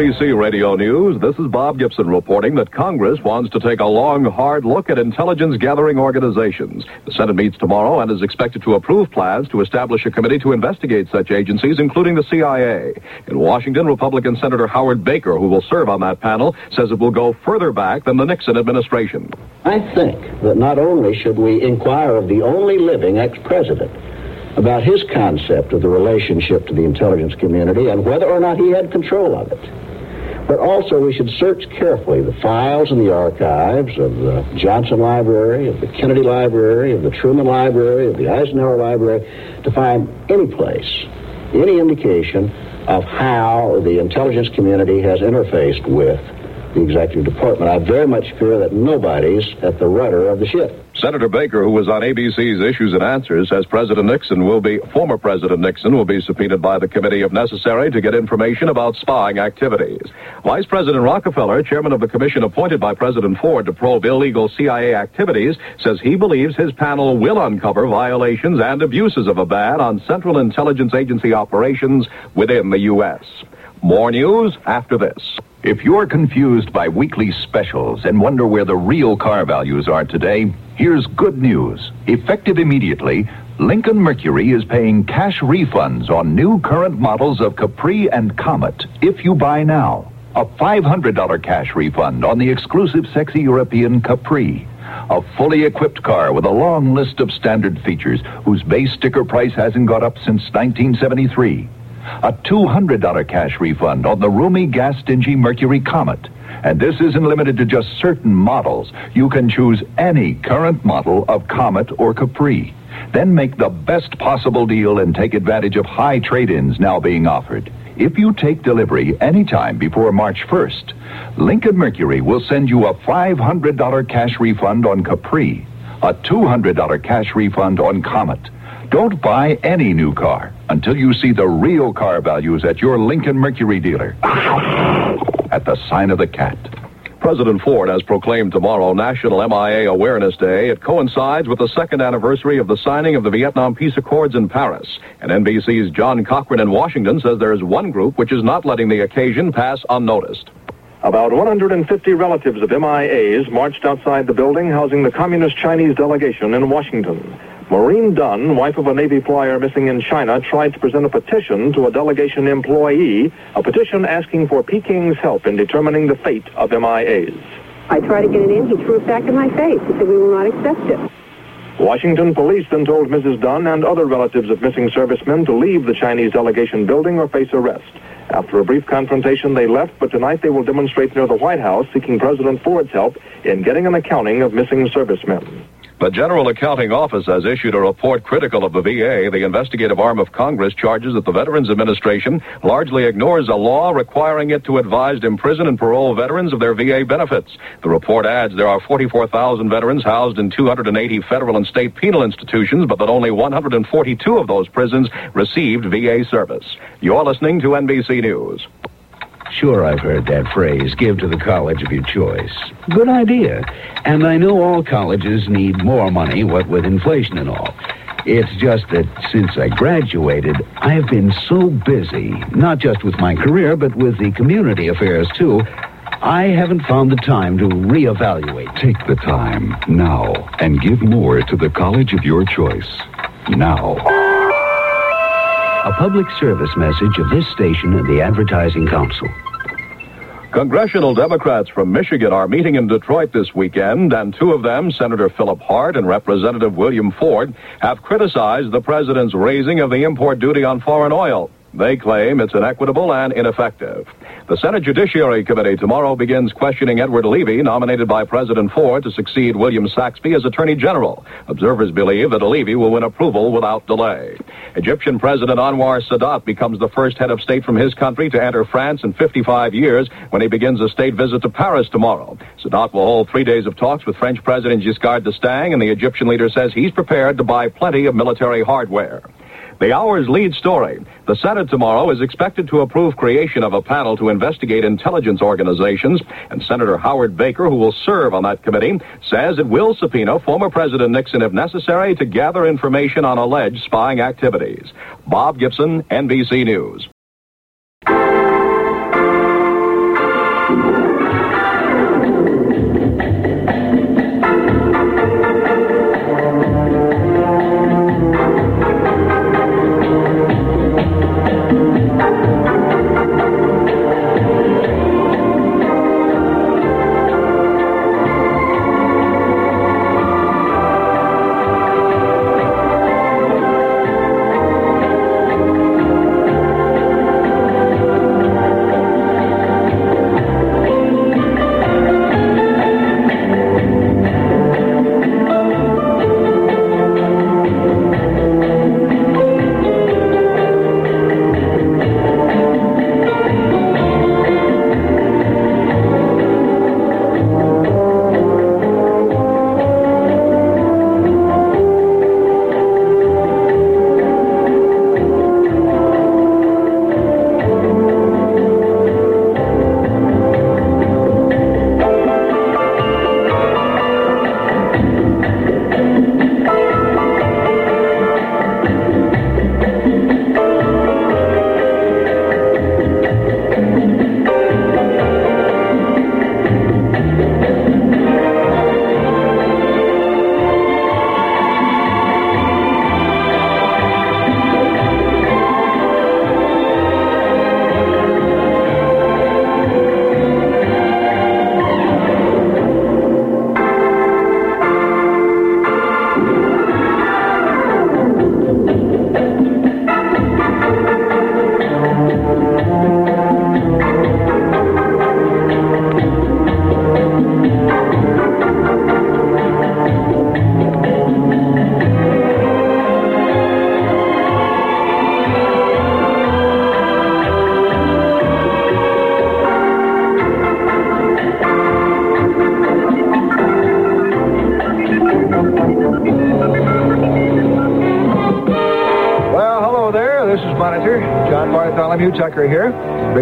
NBC Radio News, this is Bob Gibson reporting that Congress wants to take a long, hard look at intelligence gathering organizations. The Senate meets tomorrow and is expected to approve plans to establish a committee to investigate such agencies, including the CIA. In Washington, Republican Senator Howard Baker, who will serve on that panel, says it will go further back than the Nixon administration. I think that not only should we inquire of the only living ex-president, about his concept of the relationship to the intelligence community and whether or not he had control of it. But also, we should search carefully the files and the archives of the Johnson Library, of the Kennedy Library, of the Truman Library, of the Eisenhower Library, to find any place, any indication of how the intelligence community has interfaced with the executive department. I very much fear that nobody's at the rudder of the ship. Senator Baker, who was on ABC's Issues and Answers, says President Nixon will be, former President Nixon will be subpoenaed by the committee if necessary to get information about spying activities. Vice President Rockefeller, chairman of the commission appointed by President Ford to probe illegal CIA activities, says he believes his panel will uncover violations and abuses of a ban on Central Intelligence Agency operations within the U.S. More news after this. If you're confused by weekly specials and wonder where the real car values are today, here's good news. Effective immediately, Lincoln Mercury is paying cash refunds on new current models of Capri and Comet if you buy now. A $500 cash refund on the exclusive sexy European Capri. A fully equipped car with a long list of standard features whose base sticker price hasn't gone up since 1973 a $200 cash refund on the roomy gas stingy Mercury Comet. And this isn't limited to just certain models. You can choose any current model of Comet or Capri. Then make the best possible deal and take advantage of high trade-ins now being offered. If you take delivery anytime before March 1st, Lincoln Mercury will send you a $500 cash refund on Capri, a $200 cash refund on Comet, don't buy any new car until you see the real car values at your Lincoln Mercury dealer. At the sign of the cat. President Ford has proclaimed tomorrow National MIA Awareness Day. It coincides with the second anniversary of the signing of the Vietnam Peace Accords in Paris. And NBC's John Cochran in Washington says there is one group which is not letting the occasion pass unnoticed. About 150 relatives of MIAs marched outside the building housing the Communist Chinese delegation in Washington. Maureen Dunn, wife of a Navy flyer missing in China, tried to present a petition to a delegation employee, a petition asking for Peking's help in determining the fate of MIAs. I tried to get it in. He threw it back in my face. He said, we will not accept it. Washington police then told Mrs. Dunn and other relatives of missing servicemen to leave the Chinese delegation building or face arrest. After a brief confrontation, they left, but tonight they will demonstrate near the White House seeking President Ford's help in getting an accounting of missing servicemen. The General Accounting Office has issued a report critical of the VA. The investigative arm of Congress charges that the Veterans Administration largely ignores a law requiring it to advise imprisoned and parole veterans of their VA benefits. The report adds there are 44,000 veterans housed in 280 federal and state penal institutions, but that only 142 of those prisons received VA service. You're listening to NBC News. Sure, I've heard that phrase, give to the college of your choice. Good idea. And I know all colleges need more money, what with inflation and all. It's just that since I graduated, I've been so busy, not just with my career, but with the community affairs, too. I haven't found the time to reevaluate. Take the time now and give more to the college of your choice. Now. A public service message of this station and the Advertising Council. Congressional Democrats from Michigan are meeting in Detroit this weekend, and two of them, Senator Philip Hart and Representative William Ford, have criticized the president's raising of the import duty on foreign oil. They claim it's inequitable and ineffective. The Senate Judiciary Committee tomorrow begins questioning Edward Levi, nominated by President Ford to succeed William Saxbe as Attorney General. Observers believe that Levy will win approval without delay. Egyptian President Anwar Sadat becomes the first head of state from his country to enter France in 55 years when he begins a state visit to Paris tomorrow. Sadat will hold three days of talks with French President Giscard d'Estaing, and the Egyptian leader says he's prepared to buy plenty of military hardware. The hour's lead story. The Senate tomorrow is expected to approve creation of a panel to investigate intelligence organizations, and Senator Howard Baker, who will serve on that committee, says it will subpoena former President Nixon if necessary to gather information on alleged spying activities. Bob Gibson, NBC News.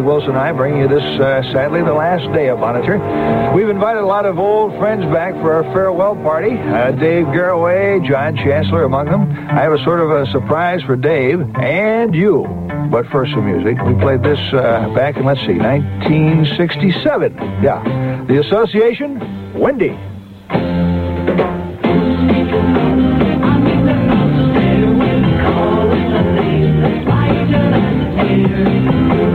Wilson and I bringing you this, uh, sadly, the last day of Monitor. We've invited a lot of old friends back for our farewell party. Uh, Dave Garroway, John Chancellor among them. I have a sort of a surprise for Dave and you. But first, some music. We played this uh, back in, let's see, 1967. Yeah. The Association, Wendy. And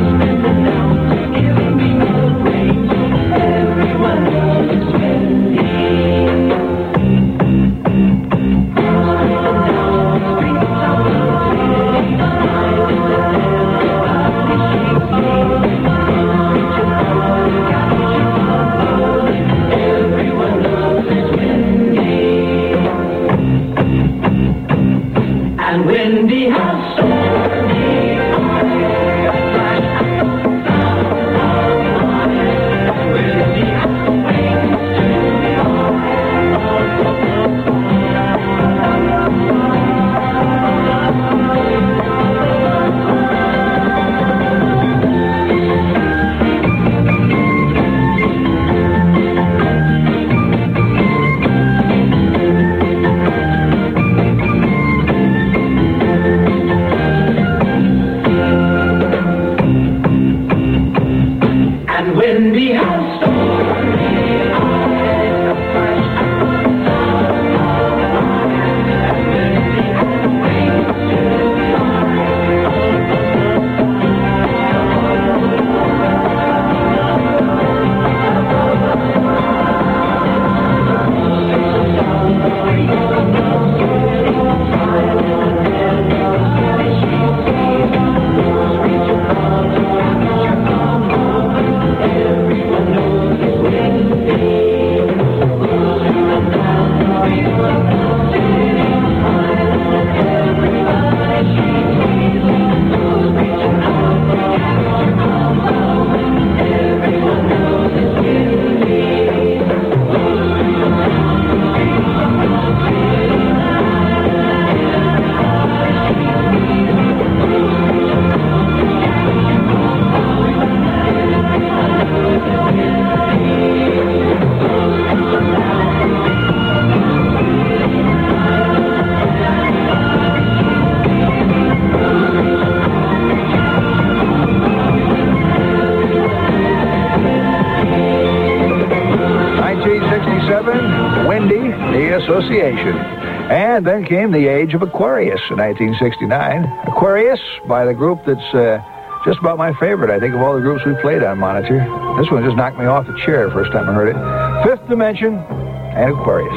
And then came the age of Aquarius in 1969. Aquarius by the group that's uh, just about my favorite, I think, of all the groups we played on Monitor. This one just knocked me off the chair first time I heard it. Fifth Dimension and Aquarius.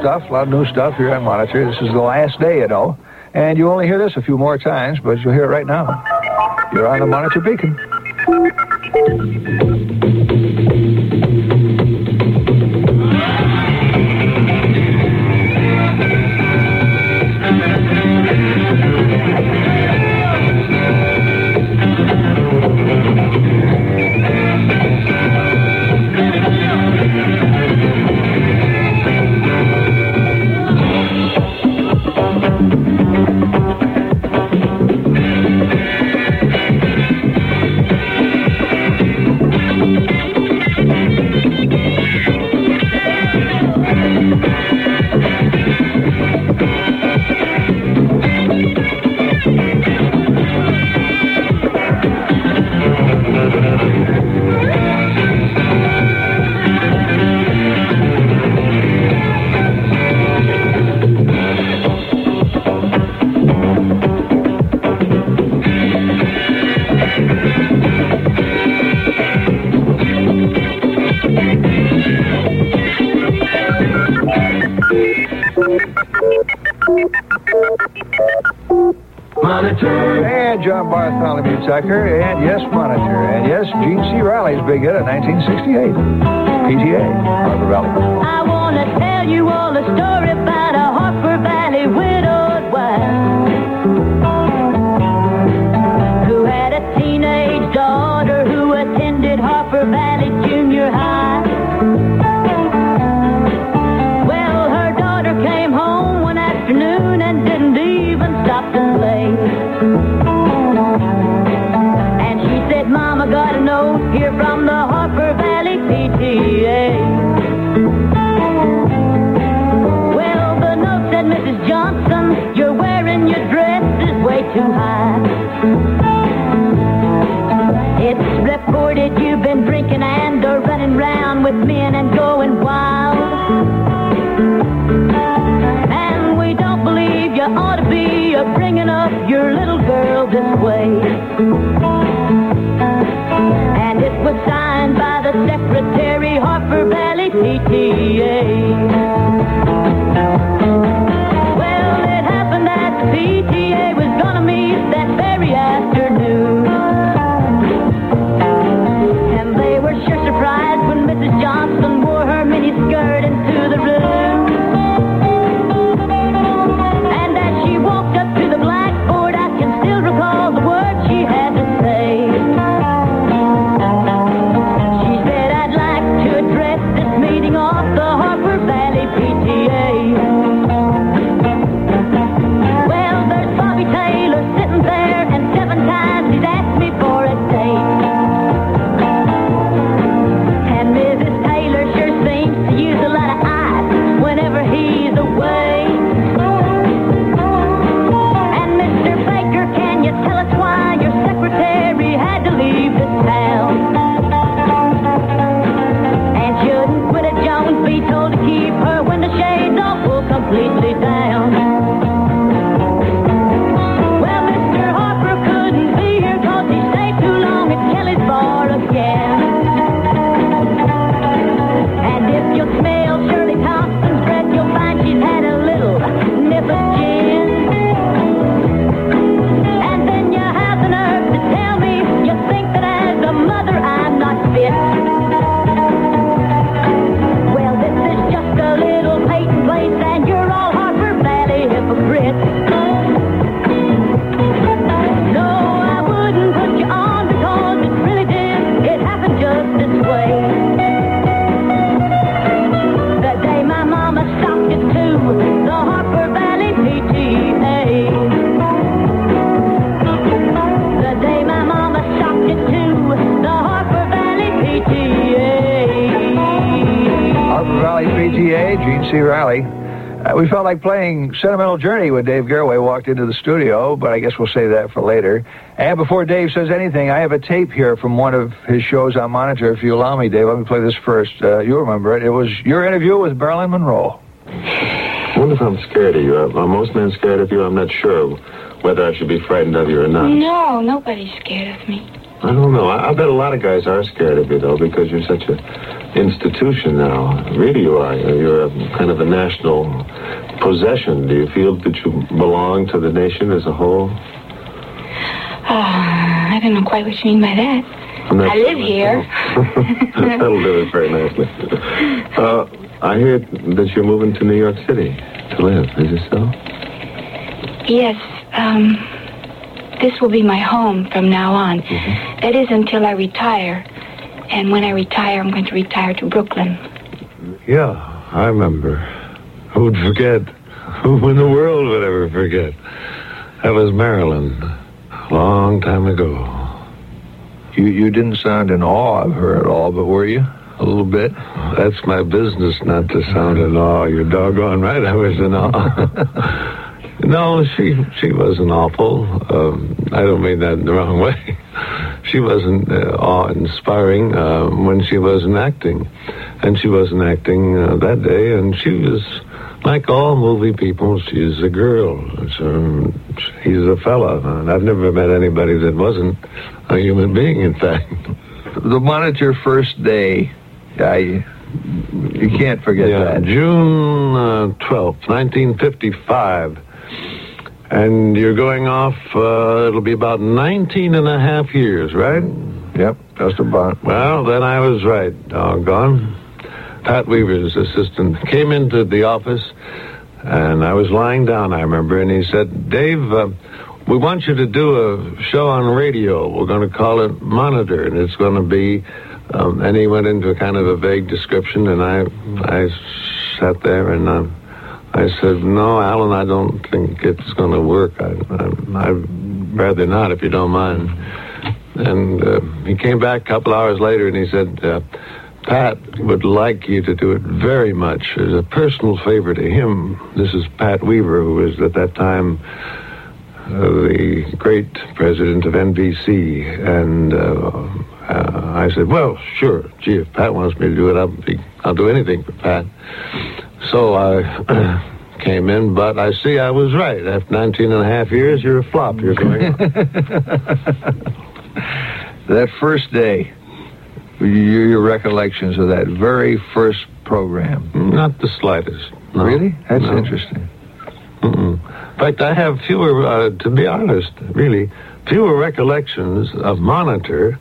Stuff, a lot of new stuff here on Monitor. This is the last day, you know. And you only hear this a few more times, but you'll hear it right now. You're on the Monitor Beacon. Tucker, and yes, Monitor, and yes, Jeannie C. Riley's big hit of 1968. PTA, Harper Valley. I want to tell you all a story about a Harper Valley and going wild. And we don't believe you ought to be bringing up your little girl this way. And it was signed by the secretary, Harper Valley PTA. We felt like playing Sentimental Journey when Dave Garroway walked into the studio, but I guess we'll save that for later. And before Dave says anything, I have a tape here from one of his shows on Monitor. If you allow me, Dave, let me play this first. Uh, you'll remember it. It was your interview with Marilyn Monroe. I wonder if I'm scared of you. Are, are most men scared of you? I'm not sure whether I should be frightened of you or not. No, nobody's scared of me. I don't know. I, I bet a lot of guys are scared of you, though, because you're such an institution now. Really, you are. You're a, kind of a national possession. Do you feel that you belong to the nation as a whole? Oh, I don't know quite what you mean by that. I live here. That'll do it very nicely. Uh, I hear that you're moving to New York City to live. Is it so? Yes, um, this will be my home from now on. That is until I retire. And when I retire, I'm going to retire to Brooklyn. Yeah, I remember. Who'd forget? Who in the world would ever forget? That was Marilyn. A long time ago. You you didn't sound in awe of her at all, but were you? A little bit? That's my business, not to sound in awe. You're doggone right I was in awe. no, she she wasn't awful. Um, I don't mean that in the wrong way. She wasn't uh, awe-inspiring uh, when she wasn't acting. And she wasn't acting uh, that day, and she was like all movie people, she's a girl. So he's a fella. And I've never met anybody that wasn't a human being, in fact. The monitor first day, I you can't forget yeah, that. June uh, 12th, 1955. And you're going off, uh, it'll be about 19 and a half years, right? Yep, just about. Well, then I was right, doggone. Pat Weaver's assistant came into the office, and I was lying down, I remember, and he said, Dave, uh, we want you to do a show on radio. We're going to call it Monitor, and it's going to be. Um, and he went into a kind of a vague description, and I, I sat there and um, I said, "No, Alan, I don't think it's going to work. I, I, I'd rather not, if you don't mind." And uh, he came back a couple hours later, and he said, uh, "Pat would like you to do it very much as a personal favor to him." This is Pat Weaver, who was at that time uh, the great president of NBC, and uh, uh, I said, "Well, sure. Gee, if Pat wants me to do it, I'll be, I'll do anything for Pat." So I came in, but I see I was right. After 19 and a half years, you're a flop. You're going. That first day, your, your recollections of that very first program. Not the slightest. No. Really? That's No. interesting. Mm-mm. In fact, I have fewer, uh, to be honest, really, fewer recollections of Monitor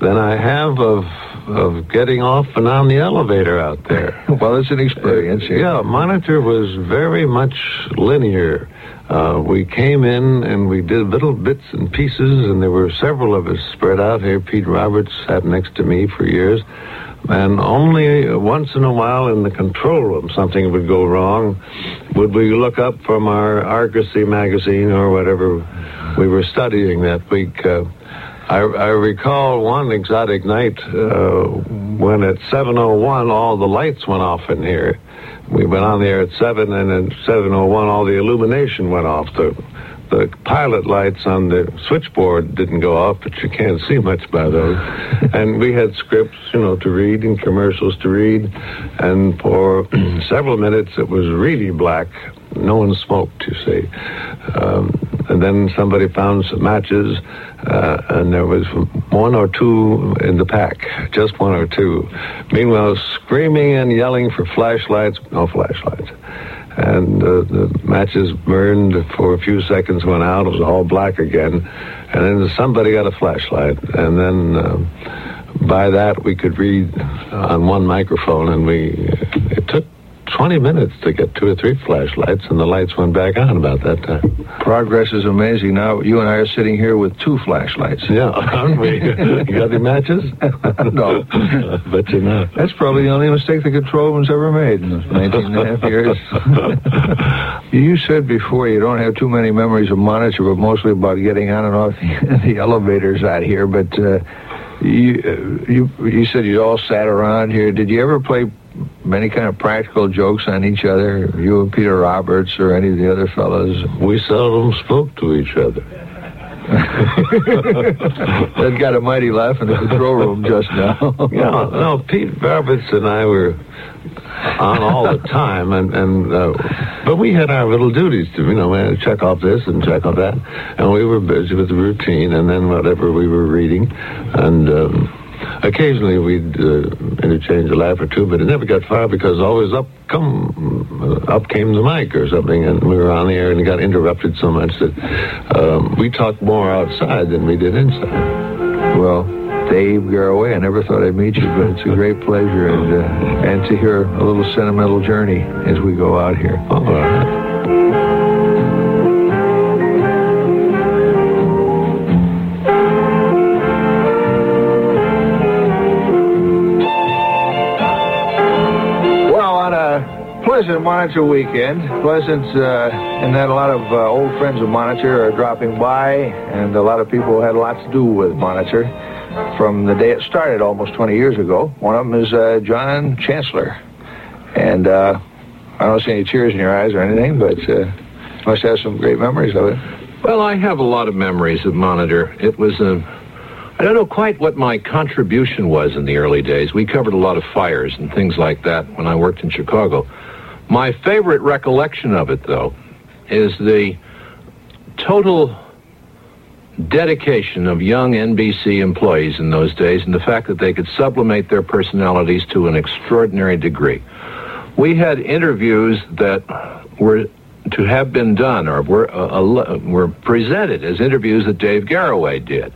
than I have of of getting off and on the elevator out there. well, it's an experience. yeah, Monitor was very much linear. Uh, we came in and we did little bits and pieces, and there were several of us spread out here. Pete Roberts sat next to me for years. And only once in a while in the control room something would go wrong. Would we look up from our Argosy magazine or whatever we were studying that week? Uh, I, I recall one exotic night uh, when at 7.01 all the lights went off in here. We went on there at 7 and at 7.01 all the illumination went off. The, the pilot lights on the switchboard didn't go off, but you can't see much by those. and we had scripts, you know, to read and commercials to read. And for several minutes it was really black. No one smoked, you see. Um, and then somebody found some matches, uh, and there was one or two in the pack, just one or two. Meanwhile, screaming and yelling for flashlights, no flashlights. And uh, the matches burned for a few seconds, went out, it was all black again. And then somebody got a flashlight, and then uh, by that we could read on one microphone, and we, it took 20 minutes to get two or three flashlights, and the lights went back on about that time. Progress is amazing. Now you and I are sitting here with two flashlights. Yeah, aren't we? you got any matches? no. but you know. That's probably the only mistake the control room's ever made in 19 and a half years. you said before you don't have too many memories of monitor, but mostly about getting on and off the, the elevators out here. But uh, you, uh, you, you said you all sat around here. Did you ever play many kind of practical jokes on each other? You and Peter Roberts or any of the other fellows? We seldom spoke to each other. that got a mighty laugh in the control room just now. Yeah, no, Pete Roberts and I were on all the time, and and uh, but we had our little duties to you know we had to check off this and check off that, and we were busy with the routine, and then whatever we were reading, and. Um, Occasionally we'd uh, interchange a laugh or two, but it never got far because always up come uh, up came the mic or something, and we were on the air and it got interrupted so much that um, we talked more outside than we did inside. Well, Dave Garroway, I never thought I'd meet you, but it's a great pleasure, and uh, and to hear a little sentimental journey as we go out here. All pleasant Monitor weekend, pleasant uh, in that a lot of uh, old friends of Monitor are dropping by, and a lot of people had a lot to do with Monitor from the day it started almost 20 years ago. One of them is uh, John Chancellor, and uh, I don't see any tears in your eyes or anything, but uh, must have some great memories of it. Well, I have a lot of memories of Monitor. It was a. I don't know quite what my contribution was in the early days. We covered a lot of fires and things like that when I worked in Chicago. My favorite recollection of it, though, is the total dedication of young NBC employees in those days and the fact that they could sublimate their personalities to an extraordinary degree. We had interviews that were to have been done or were, uh, uh, were presented as interviews that Dave Garroway did.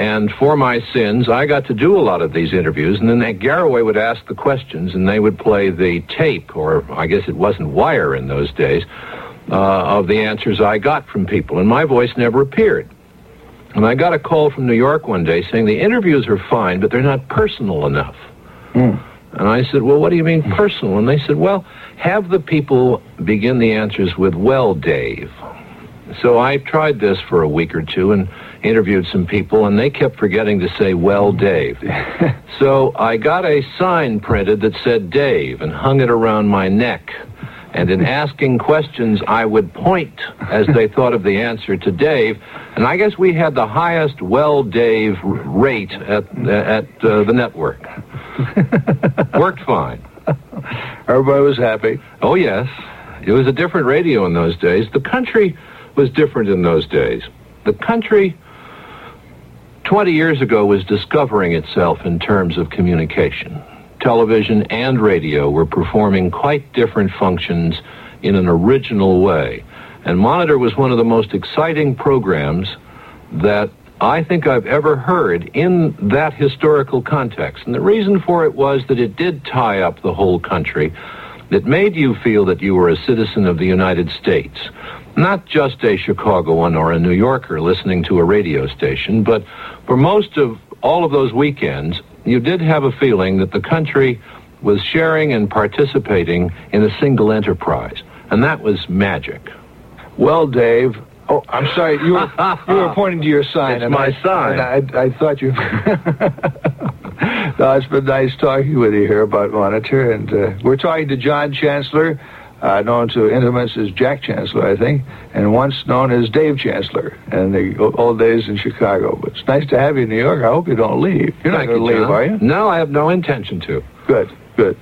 And for my sins, I got to do a lot of these interviews, and then that Garroway would ask the questions, and they would play the tape, or I guess it wasn't wire in those days, uh, of the answers I got from people, and my voice never appeared. And I got a call from New York one day saying the interviews are fine, but they're not personal enough. And I said, Well, what do you mean personal? And they said, Well, have the people begin the answers with, Well, Dave. So I tried this for a week or two and interviewed some people, and they kept forgetting to say, Well, Dave. so I got a sign printed that said Dave and hung it around my neck. And in asking questions, I would point as they thought of the answer to Dave. And I guess we had the highest well Dave rate at, at uh, the network. Worked fine. Everybody was happy. Oh, yes. It was a different radio in those days. The country was different in those days. The country 20 years ago was discovering itself in terms of communication. Television and radio were performing quite different functions in an original way. And Monitor was one of the most exciting programs that I think I've ever heard in that historical context. And the reason for it was that it did tie up the whole country. It made you feel that you were a citizen of the United States, not just a Chicagoan or a New Yorker listening to a radio station, but for most of all of those weekends, you did have a feeling that the country was sharing and participating in a single enterprise. And that was magic. Well, Dave. Oh, I'm sorry. You were you were pointing to your sign. It's and my I, sign. I, I thought you. no, it's been nice talking with you here about Monitor, and uh, we're talking to John Chancellor, uh, known to intimates as Jack Chancellor, I think, and once known as Dave Chancellor in the old days in Chicago. But it's nice to have you in New York. I hope you don't leave. You're not going to you, leave, John. are you? No, I have no intention to. Good, good.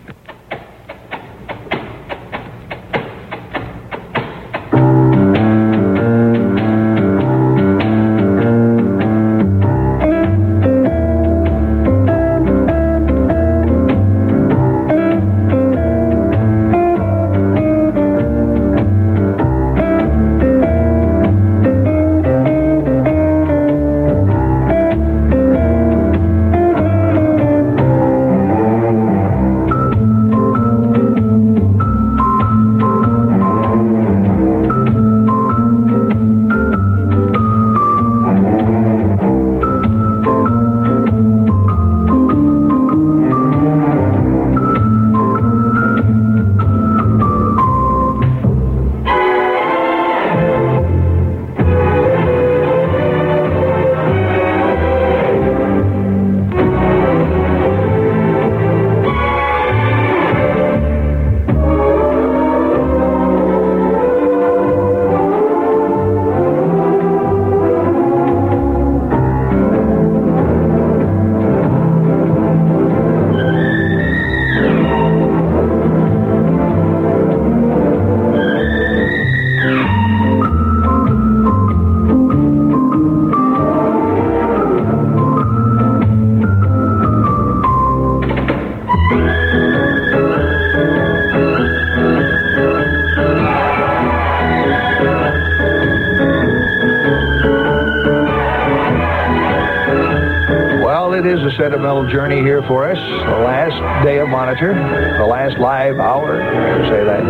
Is a sentimental journey here for us. The last day of Monitor, the last live hour, I say that.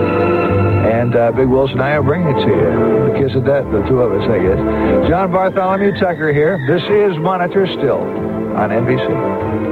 And uh, Big Wilson and I are bringing it to you. The kiss of death, the two of us, I guess. John Bartholomew Tucker here. This is Monitor still on NBC.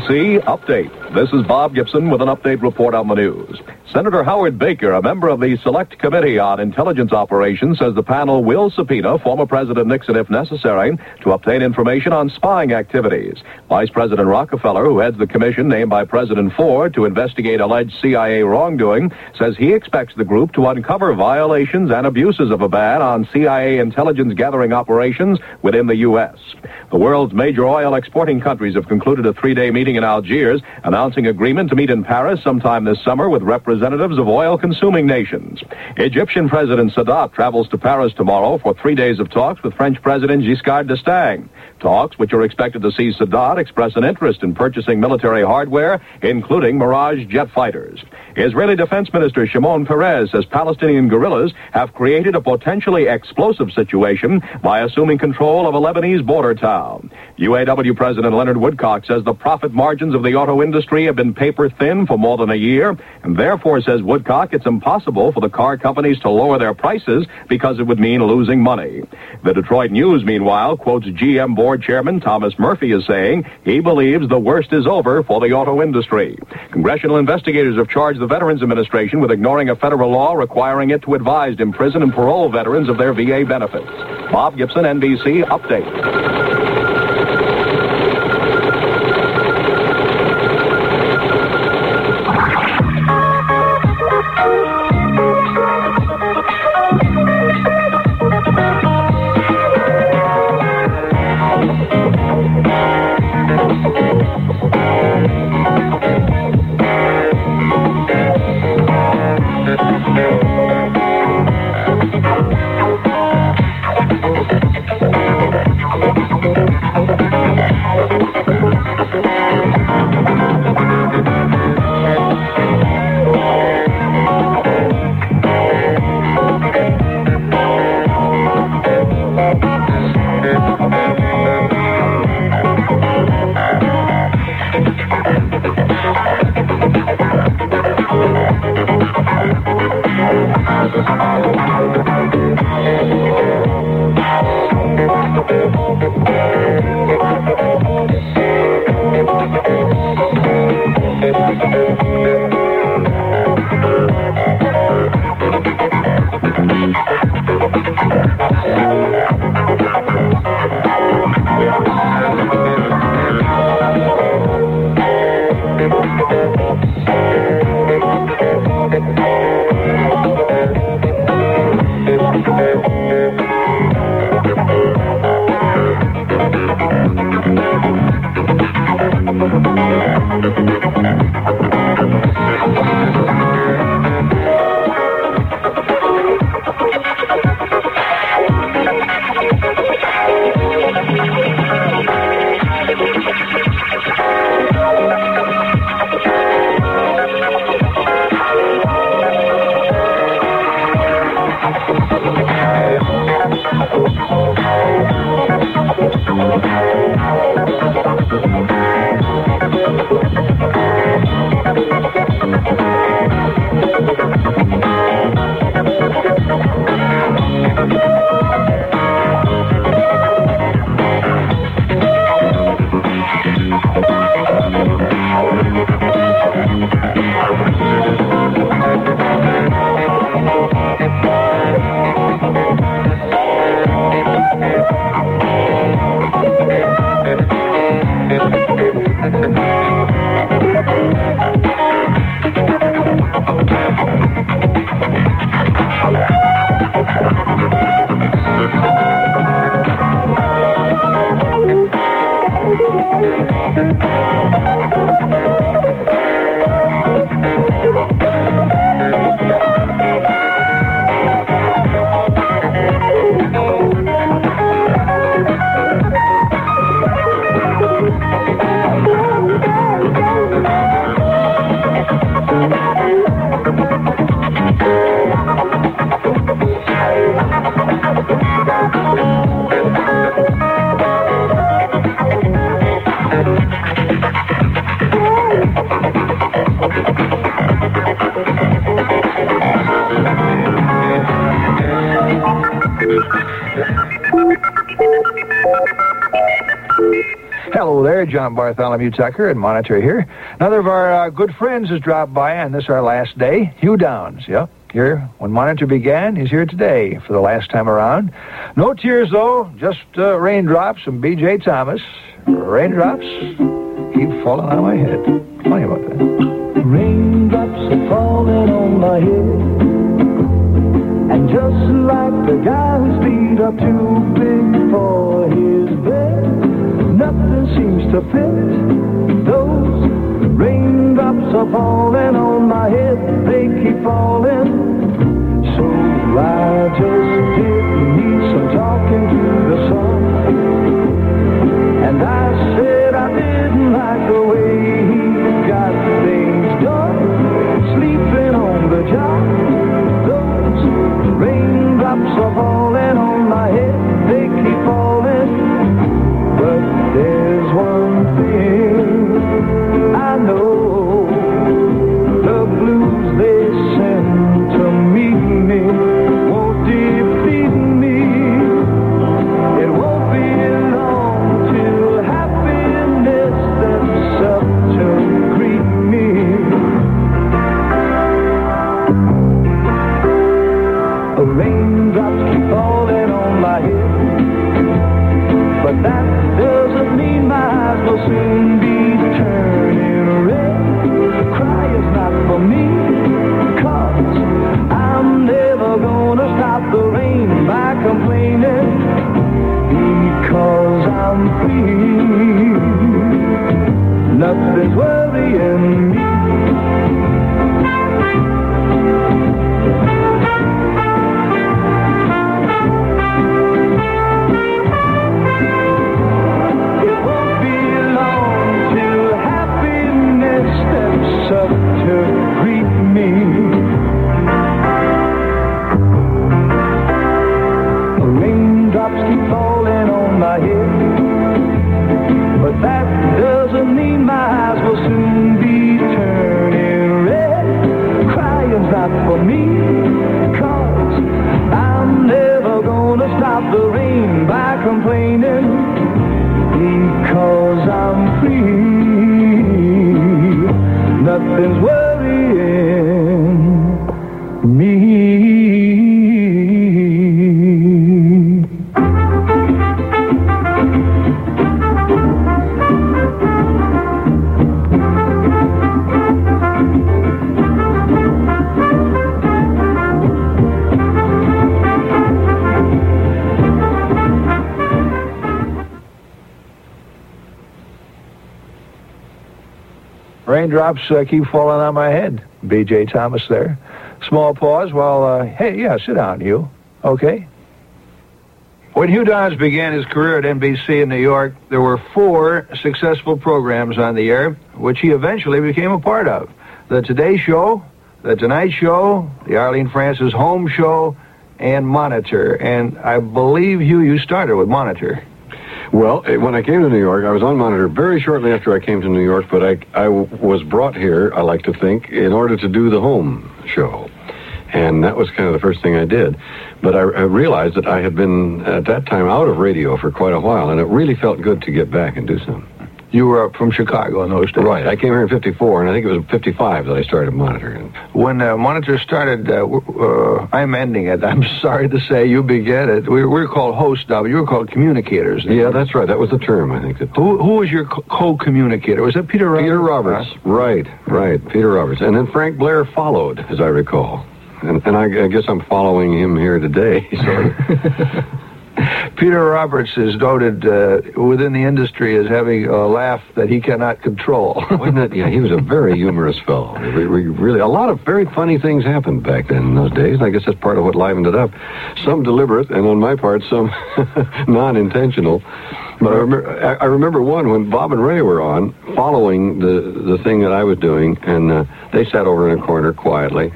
Update. This is Bob Gibson with an update report on the news. Senator Howard Baker, a member of the Select Committee on Intelligence Operations, says the panel will subpoena former President Nixon if necessary to obtain information on spying activities. Vice President Rockefeller, who heads the commission named by President Ford to investigate alleged CIA wrongdoing, says he expects the group to uncover violations and abuses of a ban on CIA intelligence gathering operations within the U.S. The world's major oil exporting countries have concluded a three-day meeting in Algiers announcing agreement to meet in Paris sometime this summer with representatives of oil-consuming nations. Egyptian President Sadat travels to Paris tomorrow for three days of talks with French President Giscard d'Estaing. Talks which are expected to see Sadat express an interest in purchasing military hardware, including Mirage jet fighters. Israeli Defense Minister Shimon Peres says Palestinian guerrillas have created a potentially explosive situation by assuming control of a Lebanese border town. UAW President Leonard Woodcock says the profit margins of the auto industry have been paper thin for more than a year, and therefore, says Woodcock, it's impossible for the car companies to lower their prices because it would mean losing money. The Detroit News, meanwhile, quotes GM board chairman Thomas Murphy is saying he believes the worst is over for the auto industry. Congressional investigators have charged the Veterans Administration with ignoring a federal law requiring it to advise imprison and parole veterans of their VA benefits. Bob Gibson, NBC, update. John Bartholomew Tucker and Monitor here. Another of our uh, good friends has dropped by and this is our last day. Hugh Downs, yep. Here when Monitor began, he's here today for the last time around. No tears, though, just uh, raindrops from B.J. Thomas. Raindrops keep falling on my head. Funny about that. Raindrops are falling on my head. And just like the guy whose feet are too big for his bed, nothing seems to fit. Those raindrops are falling on my head, they keep falling. So I just did need some talking to the sun. And I said I didn't like the way he got things done, sleeping on the job. Those raindrops are falling Raindrops uh, keep falling on my head. B.J. Thomas there. Small pause while, uh, hey, yeah, sit down, Hugh. Okay. When Hugh Downs began his career at NBC in New York, there were four successful programs on the air, which he eventually became a part of. The Today Show, The Tonight Show, The Arlene Francis Home Show, and Monitor. And I believe, Hugh, you started with Monitor. Well, eh, when I came to New York, I was on monitor very shortly after I came to New York, but I, I was brought here, I like to think, in order to do the home show. And that was kind of the first thing I did. But I, I realized that I had been, at that time, out of radio for quite a while, and it really felt good to get back and do something. You were from Chicago in those days. Right. I came here in 54, and I think it was 55 that I started monitoring. When uh, Monitor started, uh, uh, I'm ending it. I'm sorry to say you began it. We, we were called hosts now, but you were called communicators. Yeah, that's right. That was the term, I think. That Who, who was your co- co-communicator? Was that Peter Roberts? Peter Roberts. Right, right. Peter Roberts. And then Frank Blair followed, as I recall. And, and I, I guess I'm following him here today. Of. Peter Roberts is noted uh, within the industry as having a laugh that he cannot control. Wasn't it? Yeah, he was a very humorous fellow. We, we really, a lot of very funny things happened back then in those days. I guess that's part of what livened it up. Some deliberate, and on my part, some non-intentional. But I remember, I, remember one when Bob and Ray were on, following the the thing that I was doing, and uh, they sat over in a corner quietly.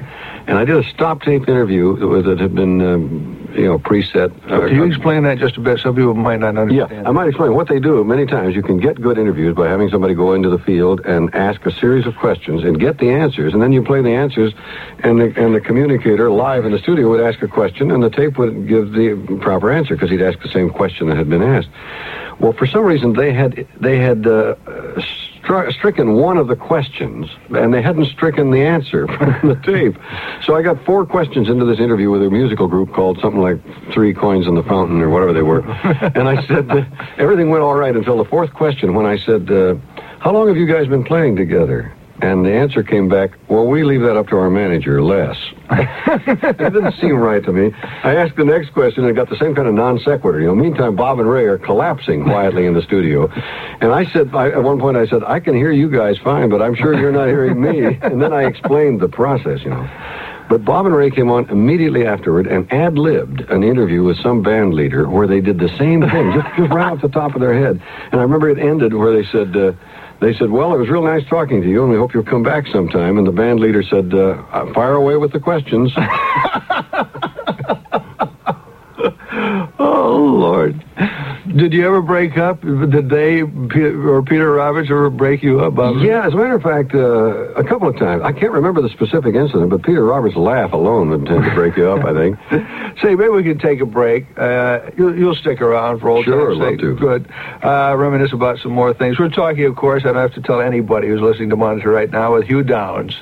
And I did a stop tape interview that had been, um, you know, preset. uh, Can you explain that just a bit? Some people might not understand. yeah, I might explain what they do. Many times you can get good interviews by having somebody go into the field and ask a series of questions and get the answers, and then you play the answers, and the, and the communicator live in the studio would ask a question, and the tape would give the proper answer because he'd ask the same question that had been asked. Well, for some reason they had they had uh, stri- stricken one of the questions, and they hadn't stricken the answer from the tape. So I got four questions into this interview with a musical group called something like Three Coins in the Fountain or whatever they were, and I said uh, everything went all right until the fourth question when I said, uh, "How long have you guys been playing together?" And the answer came back, well, we leave that up to our manager, Les. it didn't seem right to me. I asked the next question and got the same kind of non sequitur. You know, meantime, Bob and Ray are collapsing quietly in the studio. And I said, I, at one point, I said, I can hear you guys fine, but I'm sure you're not hearing me. And then I explained the process, you know. But Bob and Ray came on immediately afterward and ad libbed an interview with some band leader where they did the same thing, just, just right off the top of their head. And I remember it ended where they said, uh, they said, well, it was real nice talking to you, and we hope you'll come back sometime. And the band leader said, uh, fire away with the questions. Oh Lord! Did you ever break up? Did they or Peter Roberts ever break you up? Bob? Yeah, as a matter of fact, uh, a couple of times. I can't remember the specific incident, but Peter Roberts' laugh alone would tend to break you up, I think. Say, maybe we can take a break. Uh, you'll, you'll stick around for old Sure, time's love sake. to. Good. Uh, reminisce about some more things. We're talking, of course, I don't have to tell anybody who's listening to Monitor right now, with Hugh Downs.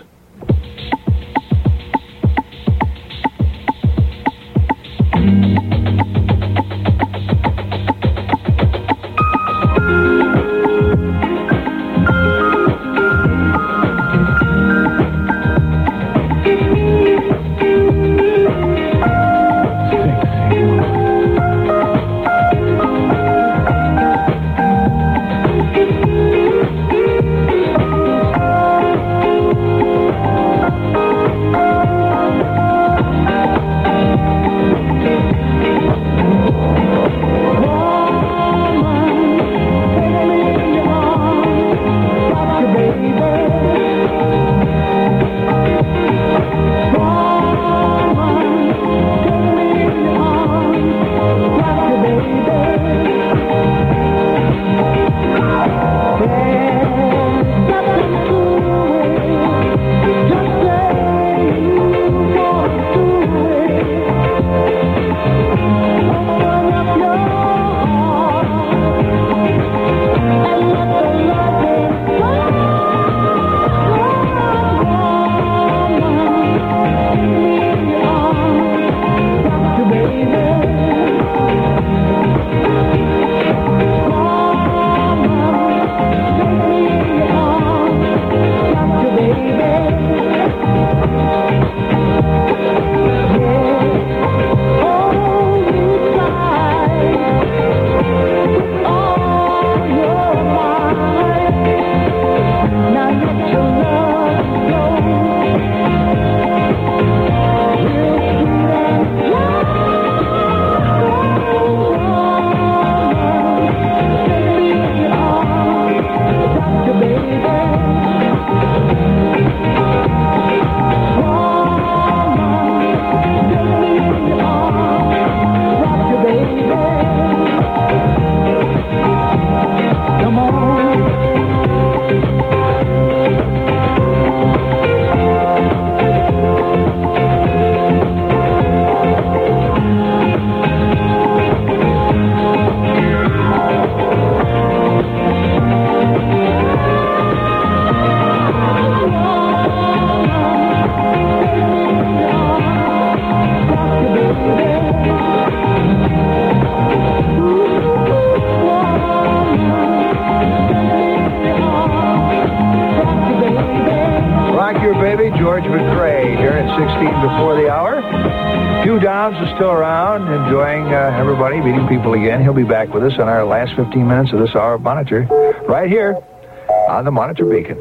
Back with us on our last 15 minutes of this hour of Monitor, right here on the Monitor Beacon.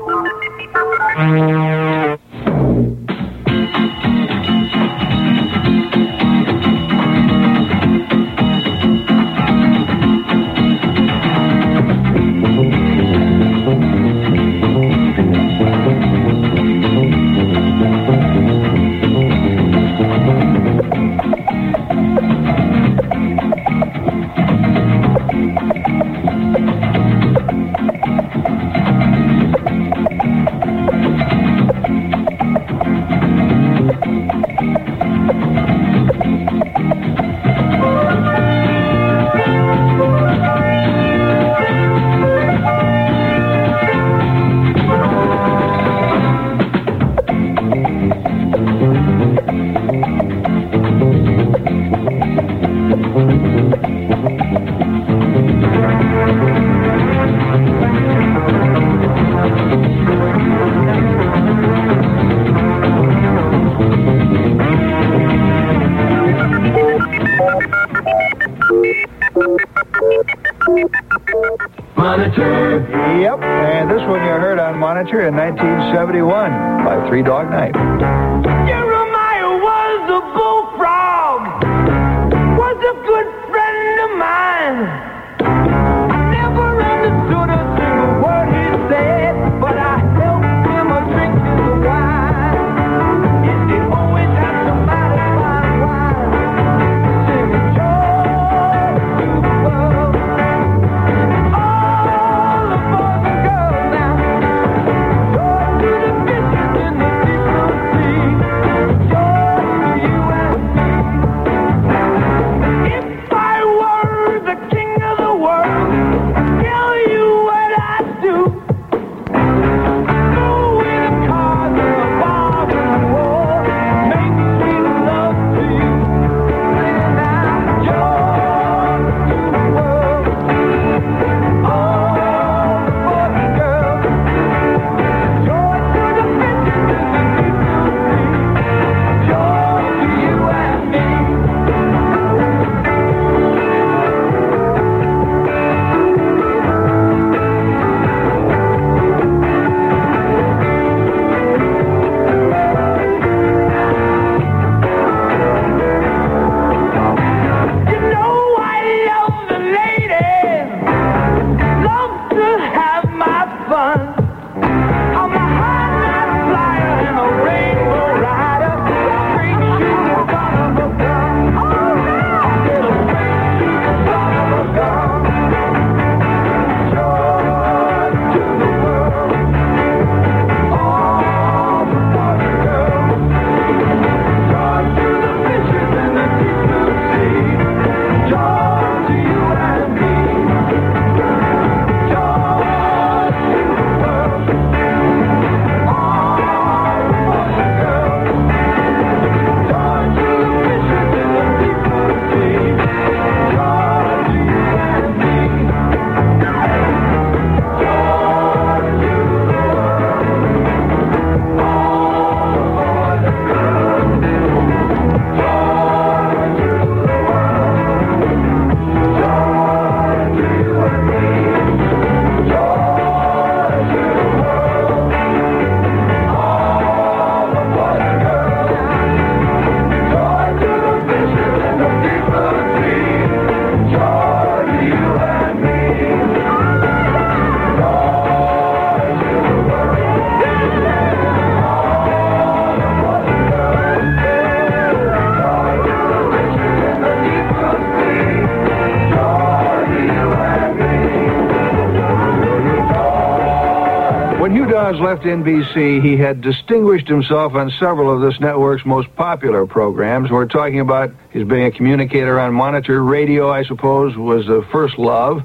Left NBC, he had distinguished himself on several of this network's most popular programs. We're talking about his being a communicator on Monitor. Radio, I suppose, was the first love.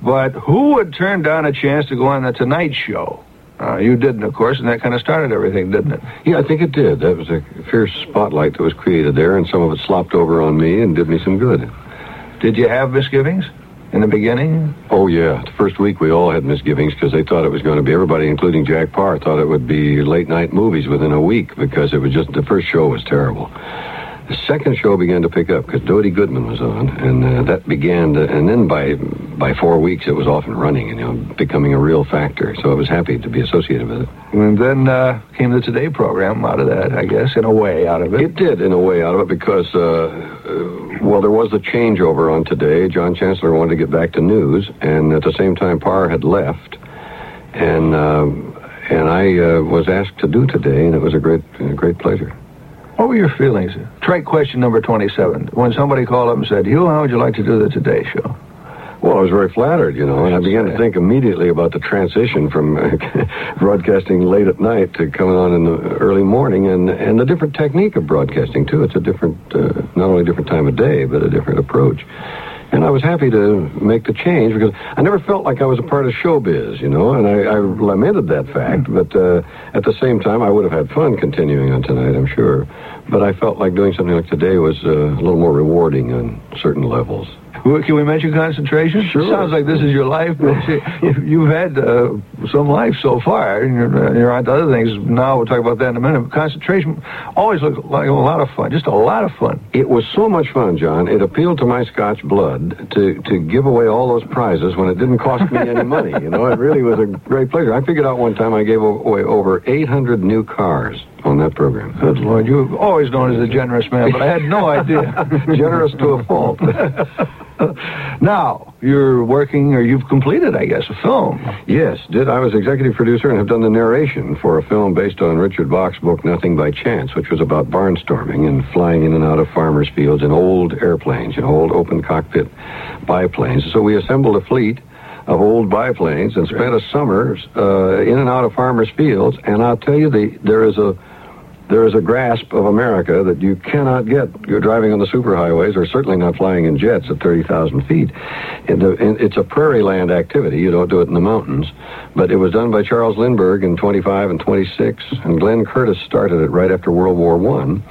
But who would turn down a chance to go on The Tonight Show? Uh, you didn't, of course, and that kind of started everything, didn't it? Yeah, I think it did. That was a fierce spotlight that was created there, and some of it slopped over on me and did me some good. Did you have misgivings in the beginning? Oh, yeah. The first week we all had misgivings because they thought it was going to be, everybody, including Jack Paar, thought it would be late night movies within a week because it was just, the first show was terrible. The second show began to pick up because Dody Goodman was on, and uh, that began to, and then by by four weeks it was off and running and, you know, becoming a real factor. So I was happy to be associated with it. And then uh, came the Today program out of that, I guess, in a way, out of it. It did, in a way, out of it because, uh, uh, well, there was a changeover on today. John Chancellor wanted to get back to news, and at the same time, Paar had left, and um, and I uh, was asked to do today, and it was a great, a great pleasure. What were your feelings? Try question number 27. When somebody called up and said, Hugh, how would you like to do the Today Show? Well, I was very flattered, you know, and I began to think immediately about the transition from broadcasting late at night to coming on in the early morning, and and the different technique of broadcasting too. It's a different, uh, not only different time of day, but a different approach. And I was happy to make the change because I never felt like I was a part of showbiz, you know, and I, I lamented that fact. But uh, at the same time, I would have had fun continuing on tonight, I'm sure. But I felt like doing something like today was uh, a little more rewarding on certain levels. Can we mention concentration? Sure. Sounds like this is your life, you- you've had uh, some life so far, and you're, uh, you're on to other things. Now we'll talk about that in a minute. But concentration always looked like a lot of fun, just a lot of fun. It was so much fun, John. It appealed to my Scotch blood to, to give away all those prizes when it didn't cost me any money. You know, it really was a great pleasure. I figured out one time I gave away over 800 new cars on that program. Good Lord, you've always known as a generous man, but I had no idea. Generous to a fault. now, you're working, or you've completed, I guess, a film. Yes, did. I was executive producer and have done the narration for a film based on Richard Bach's book Nothing by Chance, which was about barnstorming and flying in and out of farmers' fields in old airplanes, in old open cockpit biplanes. So we assembled a fleet of old biplanes and spent a summer uh, in and out of farmers' fields. And I'll tell you, the, there is a there is a grasp of America that you cannot get. You're driving on the superhighways, or certainly not flying in jets at 30,000 feet. And the, and it's a prairie land activity. You don't do it in the mountains. But it was done by Charles Lindbergh in 25 and 26, and Glenn Curtiss started it right after World War One.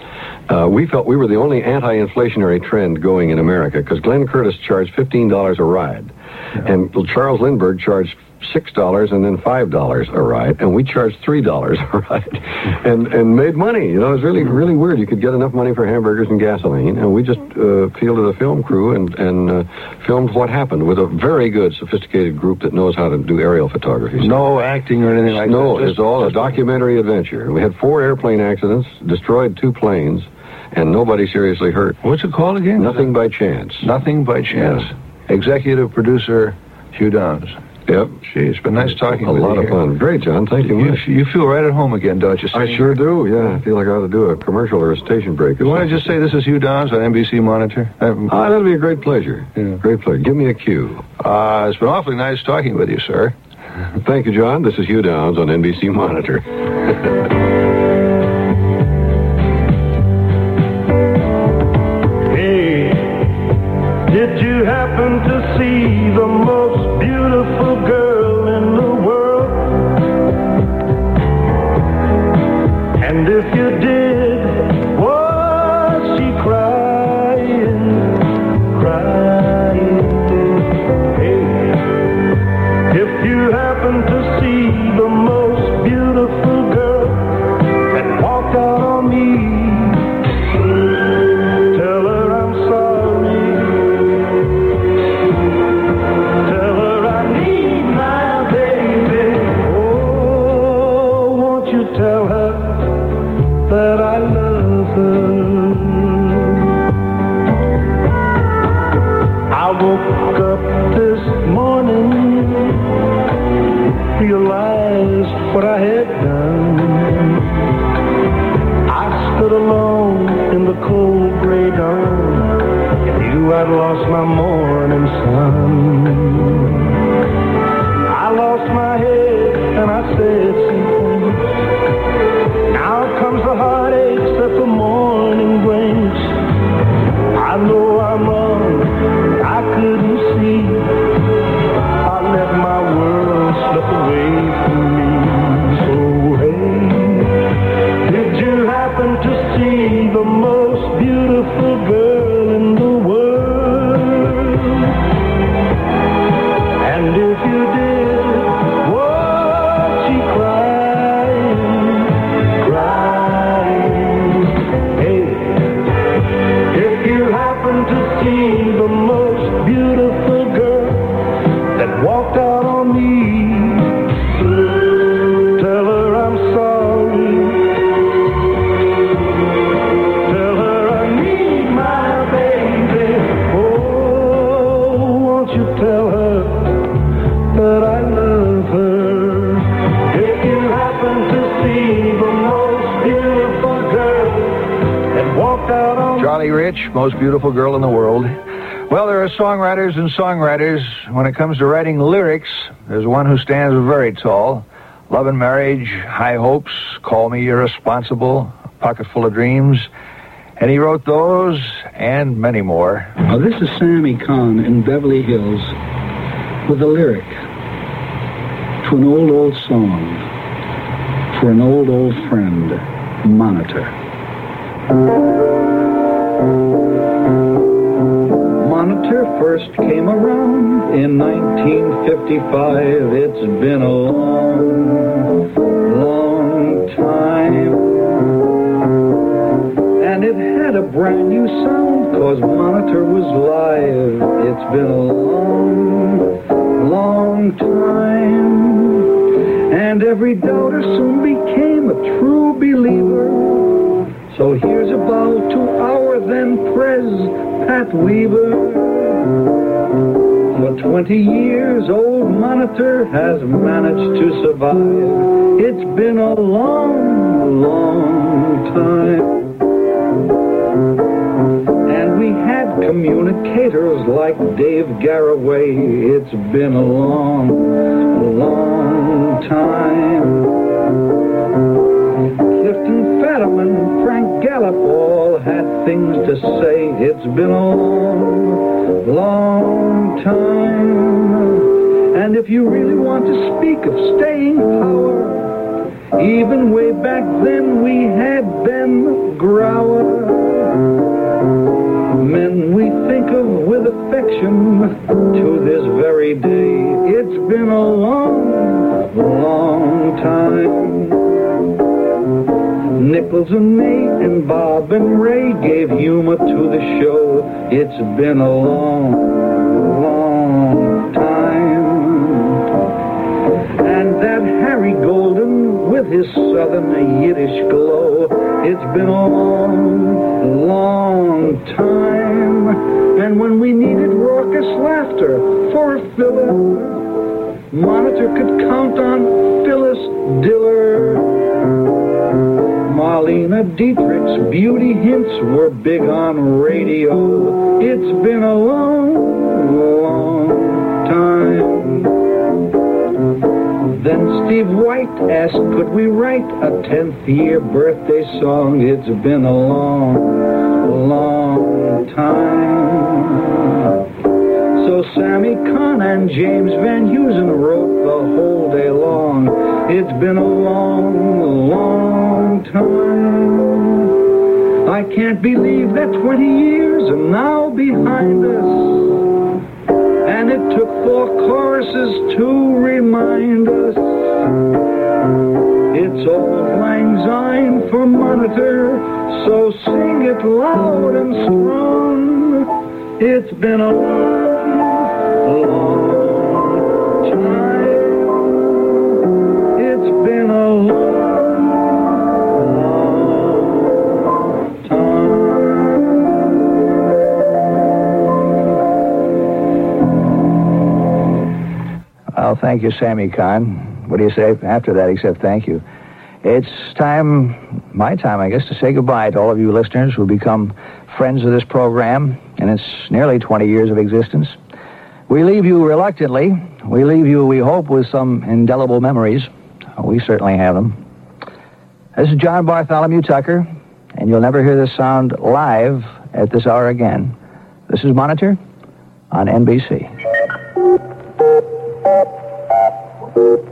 Uh, we felt we were the only anti-inflationary trend going in America because Glenn Curtiss charged $15 a ride, and Charles Lindbergh charged six dollars and then five dollars a ride, and we charged three dollars a ride, and and made money. You know, it was really really weird. You could get enough money for hamburgers and gasoline, and we just uh, fielded a film crew and and uh, filmed what happened with a very good, sophisticated group that knows how to do aerial photography. No acting or anything like no, that. No, it's all a documentary adventure. We had four airplane accidents, destroyed two planes, and nobody seriously hurt. What's it called again? Nothing by chance. Nothing by chance. Executive producer Hugh Downs. Yep. Gee, it's been nice talking A with you. lot of here. fun. Great, John. Thank you You, much. you feel right at home again, don't you? I sure do. Yeah, I feel like I ought to do a commercial or a station break. You want to just say this is Hugh Downs on NBC Monitor? Um, Ah, that'll be a great pleasure. Yeah. Great pleasure. Give me a cue. Uh, it's been awfully nice talking with you, sir. Thank you, John. This is Hugh Downs on NBC Monitor. Hey, did you happen to see the most morning sun. Most beautiful girl in the world. Well, there are songwriters and songwriters. When it comes to writing lyrics, there's one who stands very tall. Love and Marriage, High Hopes, Call Me Irresponsible, Pocket Full of Dreams. And he wrote those and many more. Now, this is Sammy Cahn in Beverly Hills with a lyric to an old, old song for an old, old friend, Monitor. First came around in 1955. It's been a long, long time. And it had a brand new sound, cause Monitor was live. It's been a long, long time. And every doubter soon became a true believer. So here's a bow to our then Prez, Pat Weaver. For 20 years, old Monitor has managed to survive. It's been a long, long time. And we had communicators like Dave Garroway. It's been a long, long time. Clifton Fadiman, Gallup all had things to say. It's been a long, long time. And if you really want to speak of staying power, even way back then we had Ben Grauer. Men we think of with affection to this very day. It's been a long, long time. Nichols and Nate and Bob and Ray gave humor to the show. It's been a long, long time. And that Harry Golden with his southern Yiddish glow. It's been a long, long time. And when we needed raucous laughter for a filler, Monitor could count on Phyllis Diller. Marlene Dietrich's beauty hints were big on radio. It's been a long, long time. Then Steve White asked, could we write a 10th year birthday song? It's been a long, long time. So Sammy Cahn and James Van Heusen wrote the whole day long. It's been a long, long time. I can't believe that 20 years are now behind us. And it took four choruses to remind us. It's old Lang Syne for monitor, so sing it loud and strong. It's been a long, Thank you, Sammy Cahn. What do you say after that except thank you? It's time, my time, I guess, to say goodbye to all of you listeners who become friends of this program in its nearly 20 years of existence. We leave you reluctantly. We leave you, we hope, with some indelible memories. We certainly have them. This is John Bartholomew Tucker, and you'll never hear this sound live at this hour again. This is Monitor on NBC. Time.